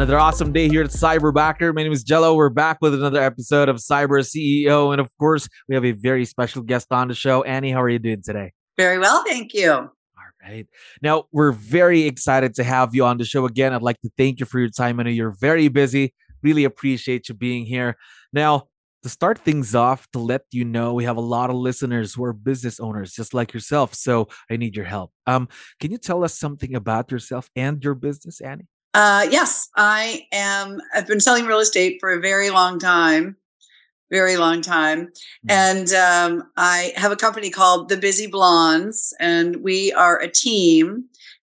Another awesome day here at Cyberbacker. My name is Jello. We're back with another episode of Cyber CEO. And of course, we have a very special guest on the show. Annie, how are you doing today? Very well, thank you. All right. Now, we're very excited to have you on the show again. I'd like to thank you for your time. I know you're very busy. Really appreciate you being here. Now, to start things off, to let you know, we have a lot of listeners who are business owners just like yourself. So I need your help. Um, can you tell us something about yourself and your business, Annie? Uh, yes, I am. I've been selling real estate for a very long time, very long time, mm-hmm. and um, I have a company called the Busy Blondes, and we are a team,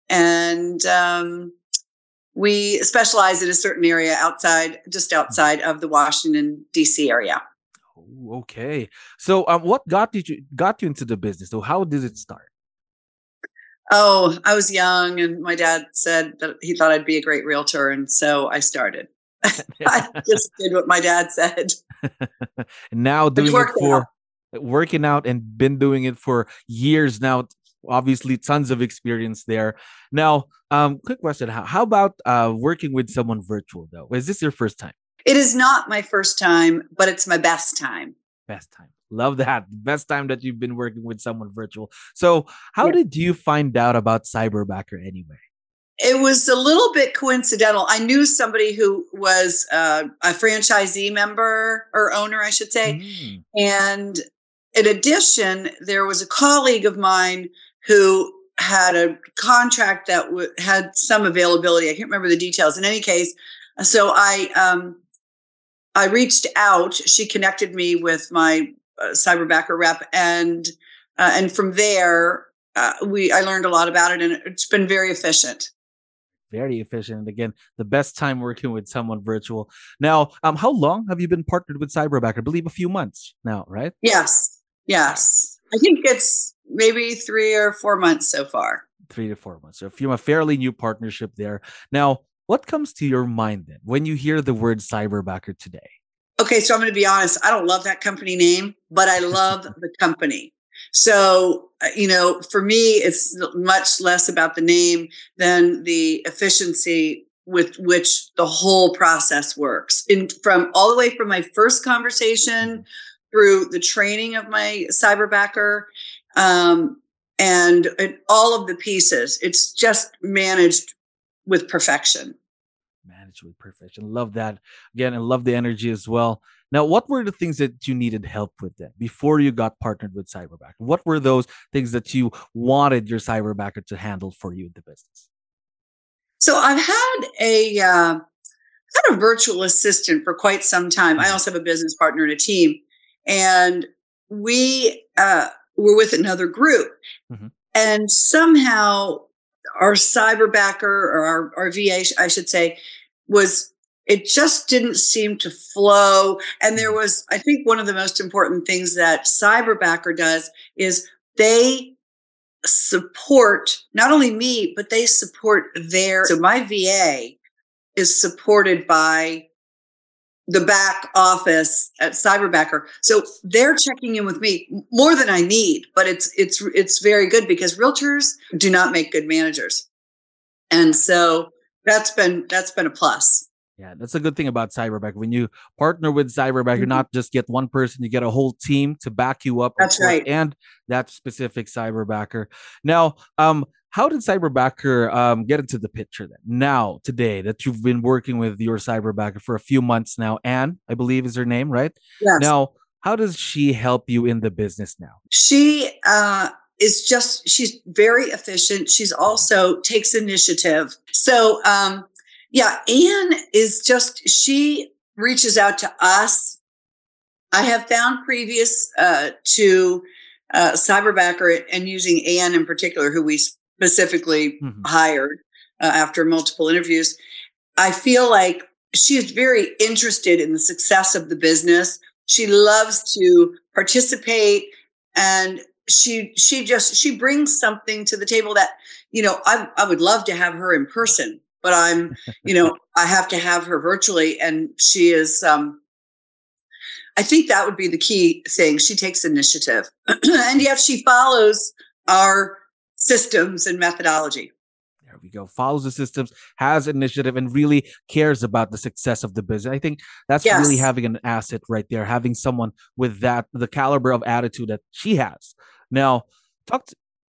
and um, we specialize in a certain area outside, just mm-hmm. outside of the Washington D.C. area. Oh, okay. So, um, what got you got you into the business? So, how did it start? Oh, I was young, and my dad said that he thought I'd be a great realtor, and so I started. I just did what my dad said. now doing it for out. working out and been doing it for years now. Obviously, tons of experience there. Now, um, quick question: How, how about uh, working with someone virtual though? Is this your first time? It is not my first time, but it's my best time. Best time. Love that. Best time that you've been working with someone virtual. So, how yeah. did you find out about Cyberbacker anyway? It was a little bit coincidental. I knew somebody who was uh, a franchisee member or owner, I should say. Mm. And in addition, there was a colleague of mine who had a contract that w- had some availability. I can't remember the details. In any case, so I um, I reached out. She connected me with my uh, cyberbacker rep, and uh, and from there, uh, we I learned a lot about it, and it's been very efficient. Very efficient. And again, the best time working with someone virtual. Now, um, how long have you been partnered with Cyberbacker? I believe a few months now, right? Yes. Yes. I think it's maybe three or four months so far. Three to four months. So, if you're a fairly new partnership there. Now, what comes to your mind then when you hear the word Cyberbacker today? Okay, so I'm going to be honest. I don't love that company name, but I love the company. So, uh, you know, for me, it's much less about the name than the efficiency with which the whole process works. In from all the way from my first conversation through the training of my cyberbacker um, and, and all of the pieces, it's just managed with perfection with perfection. Love that. Again, I love the energy as well. Now, what were the things that you needed help with then before you got partnered with Cyberbacker? What were those things that you wanted your Cyberbacker to handle for you in the business? So I've had a uh, had a virtual assistant for quite some time. I mm-hmm. also have a business partner and a team, and we uh, were with another group, mm-hmm. and somehow our cyberbacker or our, our VA, I should say, was it just didn't seem to flow. And there mm. was, I think, one of the most important things that Cyberbacker does is they support not only me, but they support their. So my VA is supported by the back office at Cyberbacker. So they're checking in with me more than I need, but it's it's it's very good because realtors do not make good managers. And so that's been that's been a plus. Yeah, that's a good thing about Cyberback. When you partner with Cyberback, mm-hmm. you're not just get one person, you get a whole team to back you up. That's right. And that specific Cyberbacker. Now, um, how did Cyberbacker um, get into the picture then? Now, today that you've been working with your Cyberbacker for a few months now, Anne, I believe is her name, right? Yes. Now, how does she help you in the business now? She uh, is just she's very efficient. She's also takes initiative. So um yeah, Anne is just she reaches out to us. I have found previous uh to uh cyberbacker and using Anne in particular, who we specifically mm-hmm. hired. uh, after multiple interviews. I feel like she is very interested in the success of the business. She loves to participate and she she just she brings something to the table that you know I I would love to have her in person, but I'm you know I have to have her virtually, and she is. um I think that would be the key thing. She takes initiative, and yet she follows our systems and methodology There we go follows the systems has initiative and really cares about the success of the business i think that's yes. really having an asset right there having someone with that the caliber of attitude that she has now talk to,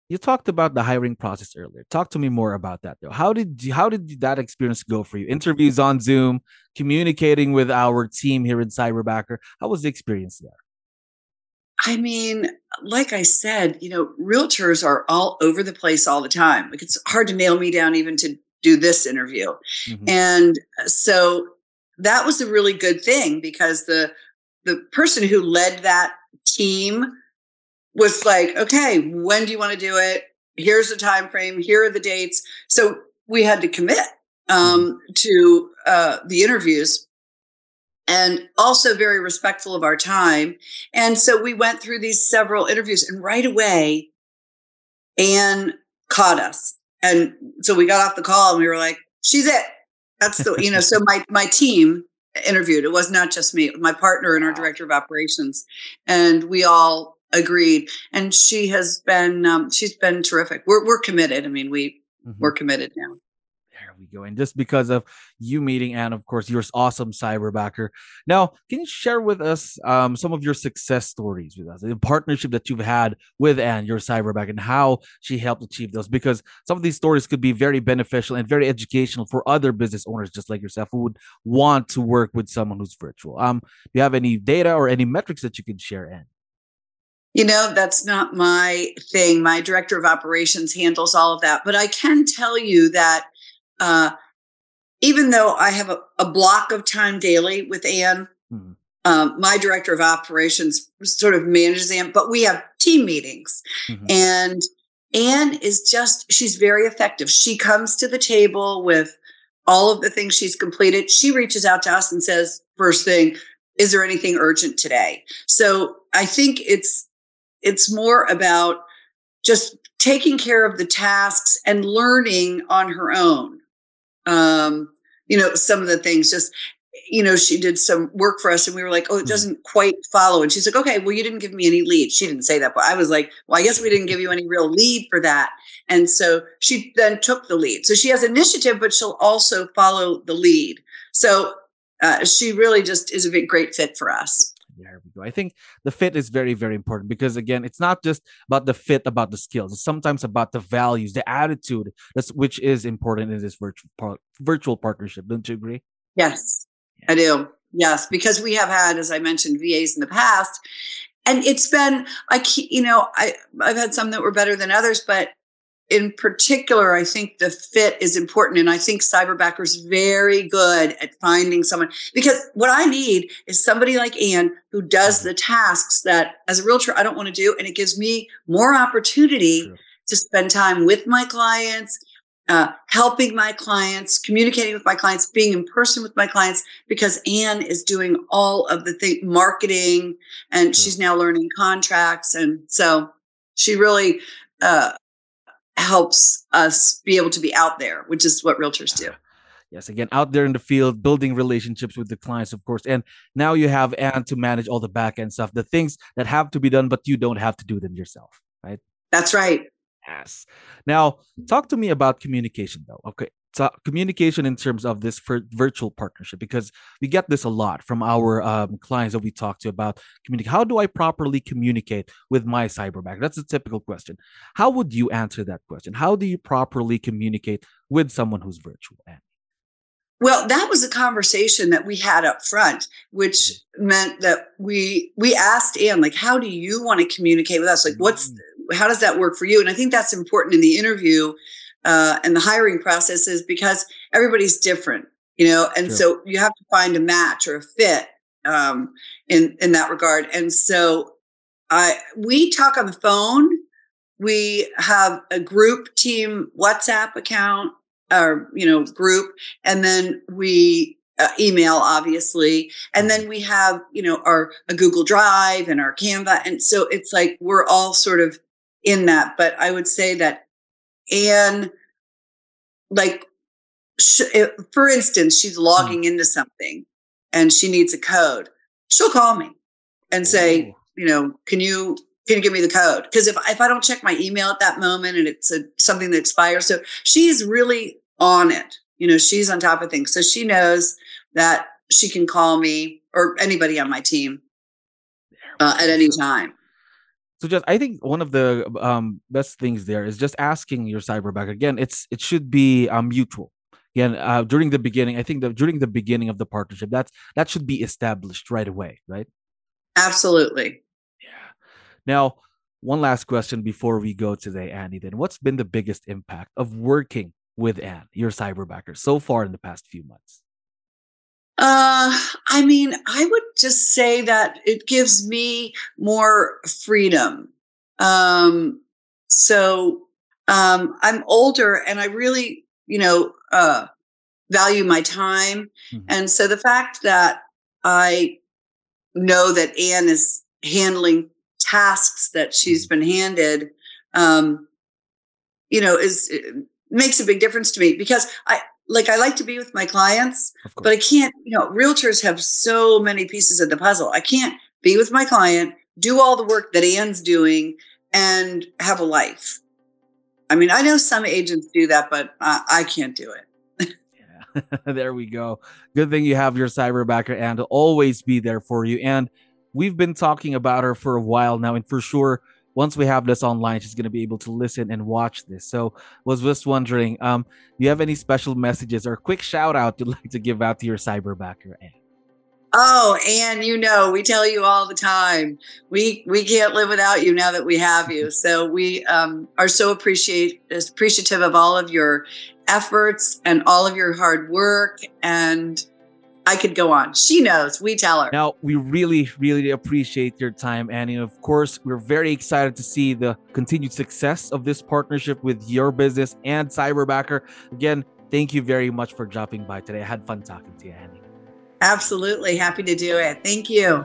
you talked about the hiring process earlier talk to me more about that though how did you, how did that experience go for you interviews on zoom communicating with our team here in cyberbacker how was the experience there I mean, like I said, you know, realtors are all over the place all the time. Like it's hard to nail me down even to do this interview. Mm-hmm. And so that was a really good thing because the the person who led that team was like, okay, when do you want to do it? Here's the time frame. Here are the dates. So we had to commit um, mm-hmm. to uh, the interviews and also very respectful of our time. And so we went through these several interviews, and right away, Anne caught us. And so we got off the call and we were like, she's it. That's the, you know, so my my team interviewed. It was not just me, my partner and our director of operations. And we all agreed. And she has been um, she's been terrific. We're we're committed. I mean, we mm-hmm. we're committed now There we go. And just because of you meeting and of course, you're awesome cyberbacker. Now, can you share with us um, some of your success stories with us, the partnership that you've had with Anne, your cyberback, and how she helped achieve those? Because some of these stories could be very beneficial and very educational for other business owners just like yourself who would want to work with someone who's virtual. Um, do you have any data or any metrics that you can share, Anne? You know, that's not my thing. My director of operations handles all of that. But I can tell you that uh, even though I have a, a, block of time daily with Anne, mm-hmm. um, my director of operations sort of manages Anne, but we have team meetings. Mm-hmm. And Anne is just, she's very effective. She comes to the table with all of the things she's completed. She reaches out to us and says, first thing, is there anything urgent today? So I think it's, it's more about just taking care of the tasks and learning on her own um, you know, some of the things just, you know, she did some work for us and we were like, oh, it mm-hmm. doesn't quite follow. And she's like, okay, well, you didn't give me any lead. She didn't say that, but I was like, well, I guess we didn't give you any real lead for that. And so she then took the lead. So she has initiative, but she'll also follow the lead. So uh, she really just is a great fit for us. There we go. I think the fit is very, very important because again, it's not just about the fit, about the skills. It's sometimes about the values, the attitude, that's which is important in this virtual par- virtual partnership. Don't you agree? Yes, yeah. I do. Yes, because we have had, as I mentioned, VAs in the past, and it's been like you know, I I've had some that were better than others, but in particular, I think the fit is important. And I think Cyberbacker's very good at finding someone because what I need is somebody like Anne who does the tasks that as a realtor I don't want to do. And it gives me more opportunity to spend time with my clients, uh, helping my clients, communicating with my clients, being in person with my clients, because Anne is doing all of the thing, marketing, and she's now learning contracts. And so she really, uh, helps us be able to be out there, which is what realtors do. Yes, again, out there in the field, building relationships with the clients, of course. And now you have Anne to manage all the back end stuff, the things that have to be done, but you don't have to do them yourself, right? That's right. Yes. Now, talk to me about communication, though. Okay so communication in terms of this virtual partnership because we get this a lot from our um, clients that we talk to about communicate how do i properly communicate with my cyberback that's a typical question how would you answer that question how do you properly communicate with someone who's virtual Annie? well that was a conversation that we had up front which mm-hmm. meant that we we asked anne like how do you want to communicate with us like what's mm-hmm. how does that work for you and i think that's important in the interview uh, and the hiring process is because everybody's different, you know, and sure. so you have to find a match or a fit um, in in that regard. And so I we talk on the phone. We have a group team WhatsApp account. our you know group, and then we uh, email obviously and then we have you know our a google drive and our canva and so it's like we're all sort of in that but i would say that anne like sh- for instance she's hmm. logging into something and she needs a code she'll call me and say Ooh. you know can you can you give me the code because if, if i don't check my email at that moment and it's a, something that expires so she's really on it you know she's on top of things so she knows that she can call me or anybody on my team uh, at any time so just i think one of the um, best things there is just asking your cyberback again it's it should be um, mutual. Again uh, during the beginning i think that during the beginning of the partnership that's that should be established right away right? Absolutely. Yeah. Now one last question before we go today annie then. What's been the biggest impact of working with Anne, your cyberbacker, so far in the past few months? Uh, I mean, I would just say that it gives me more freedom. Um, so um, I'm older and I really, you know, uh, value my time. Mm-hmm. And so the fact that I know that Anne is handling tasks that she's mm-hmm. been handed, um, you know, is makes a big difference to me because I like I like to be with my clients, but I can't, you know, realtors have so many pieces of the puzzle. I can't be with my client, do all the work that Anne's doing, and have a life. I mean, I know some agents do that, but uh, I can't do it. yeah, there we go. Good thing you have your cyberbacker and always be there for you. And we've been talking about her for a while now, and for sure, once we have this online, she's going to be able to listen and watch this. So, was just wondering, um, do you have any special messages or quick shout out you'd like to give out to your cyberbacker? Anne? Oh, and you know, we tell you all the time, we we can't live without you now that we have you. So we um, are so appreciate appreciative of all of your efforts and all of your hard work and I could go on. She knows. We tell her. Now, we really, really appreciate your time, Annie. Of course, we're very excited to see the continued success of this partnership with your business and Cyberbacker. Again, thank you very much for dropping by today. I had fun talking to you, Annie. Absolutely. Happy to do it. Thank you.